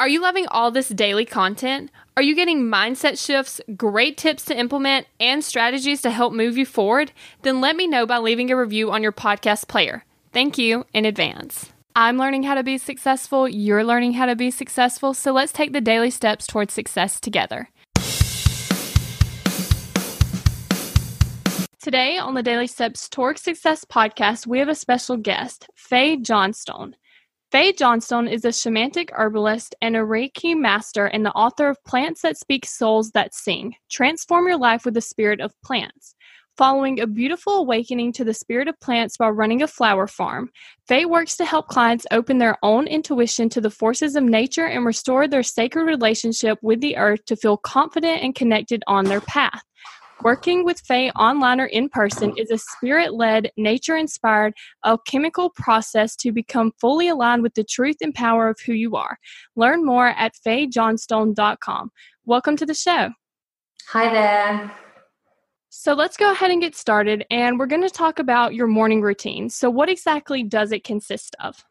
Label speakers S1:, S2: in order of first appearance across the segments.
S1: Are you loving all this daily content? Are you getting mindset shifts, great tips to implement, and strategies to help move you forward? Then let me know by leaving a review on your podcast player. Thank you in advance. I'm learning how to be successful, you're learning how to be successful, so let's take the daily steps towards success together. Today on the Daily Steps Toward Success podcast, we have a special guest, Faye Johnstone. Faye Johnstone is a shamanic herbalist and a Reiki master and the author of Plants That Speak Souls That Sing Transform Your Life with the Spirit of Plants. Following a beautiful awakening to the spirit of plants while running a flower farm, Faye works to help clients open their own intuition to the forces of nature and restore their sacred relationship with the earth to feel confident and connected on their path. Working with Faye online or in person is a spirit led, nature inspired, alchemical process to become fully aligned with the truth and power of who you are. Learn more at fayejohnstone.com. Welcome to the show.
S2: Hi there.
S1: So let's go ahead and get started. And we're going to talk about your morning routine. So, what exactly does it consist of?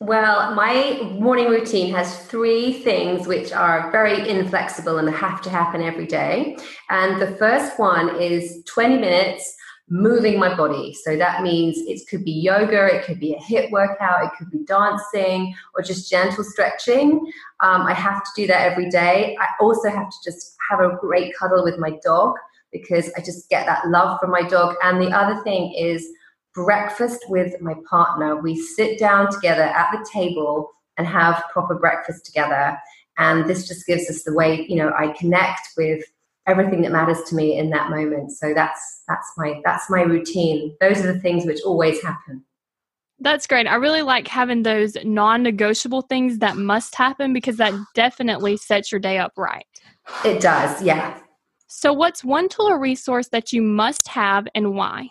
S2: Well, my morning routine has three things which are very inflexible and have to happen every day. And the first one is 20 minutes moving my body. So that means it could be yoga, it could be a HIIT workout, it could be dancing, or just gentle stretching. Um, I have to do that every day. I also have to just have a great cuddle with my dog because I just get that love from my dog. And the other thing is, breakfast with my partner. We sit down together at the table and have proper breakfast together. And this just gives us the way, you know, I connect with everything that matters to me in that moment. So that's that's my that's my routine. Those are the things which always happen.
S1: That's great. I really like having those non-negotiable things that must happen because that definitely sets your day up right.
S2: It does. Yeah.
S1: So what's one tool or resource that you must have and why?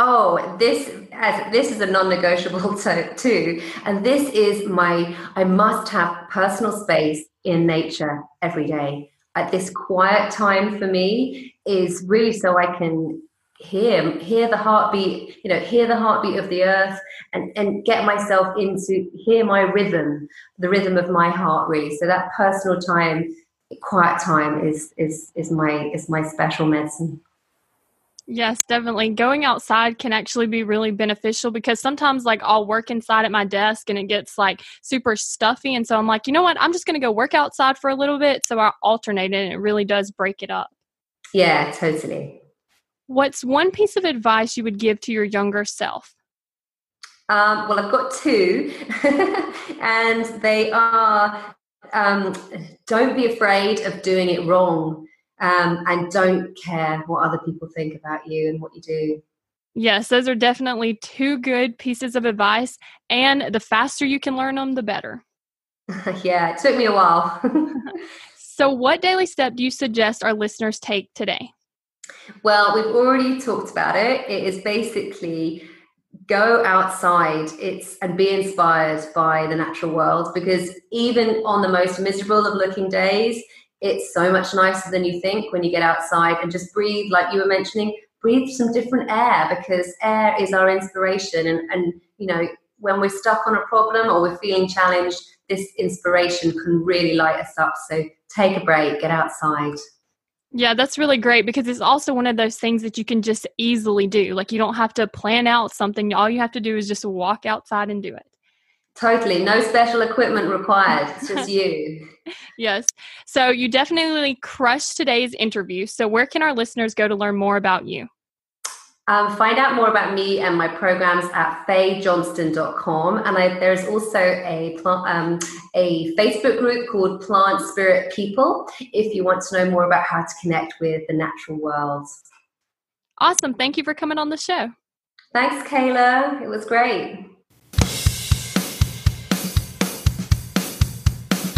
S2: Oh, this as this is a non-negotiable to, too, and this is my. I must have personal space in nature every day. At this quiet time for me is really so I can hear hear the heartbeat. You know, hear the heartbeat of the earth, and and get myself into hear my rhythm, the rhythm of my heart. Really, so that personal time, quiet time is is is my is my special medicine.
S1: Yes, definitely. Going outside can actually be really beneficial because sometimes, like, I'll work inside at my desk and it gets like super stuffy. And so I'm like, you know what? I'm just going to go work outside for a little bit. So I alternate it and it really does break it up.
S2: Yeah, totally.
S1: What's one piece of advice you would give to your younger self?
S2: Um, well, I've got two, and they are um, don't be afraid of doing it wrong um, and don't care what other people think about you and what you do.
S1: Yes, those are definitely two good pieces of advice. And the faster you can learn them, the better.
S2: yeah, it took me a while.
S1: so, what daily step do you suggest our listeners take today?
S2: Well, we've already talked about it. It is basically go outside it's and be inspired by the natural world because even on the most miserable of looking days it's so much nicer than you think when you get outside and just breathe, like you were mentioning, breathe some different air because air is our inspiration. And, and you know, when we're stuck on a problem or we're feeling challenged, this inspiration can really light us up. So take a break, get outside.
S1: Yeah, that's really great because it's also one of those things that you can just easily do. Like you don't have to plan out something. All you have to do is just walk outside and do it.
S2: Totally. No special equipment required. It's just you.
S1: yes. So you definitely crushed today's interview. So where can our listeners go to learn more about you?
S2: Um, find out more about me and my programs at fayejohnstone.com. And I, there's also a, um, a Facebook group called Plant Spirit People if you want to know more about how to connect with the natural world.
S1: Awesome. Thank you for coming on the show.
S2: Thanks, Kayla. It was great.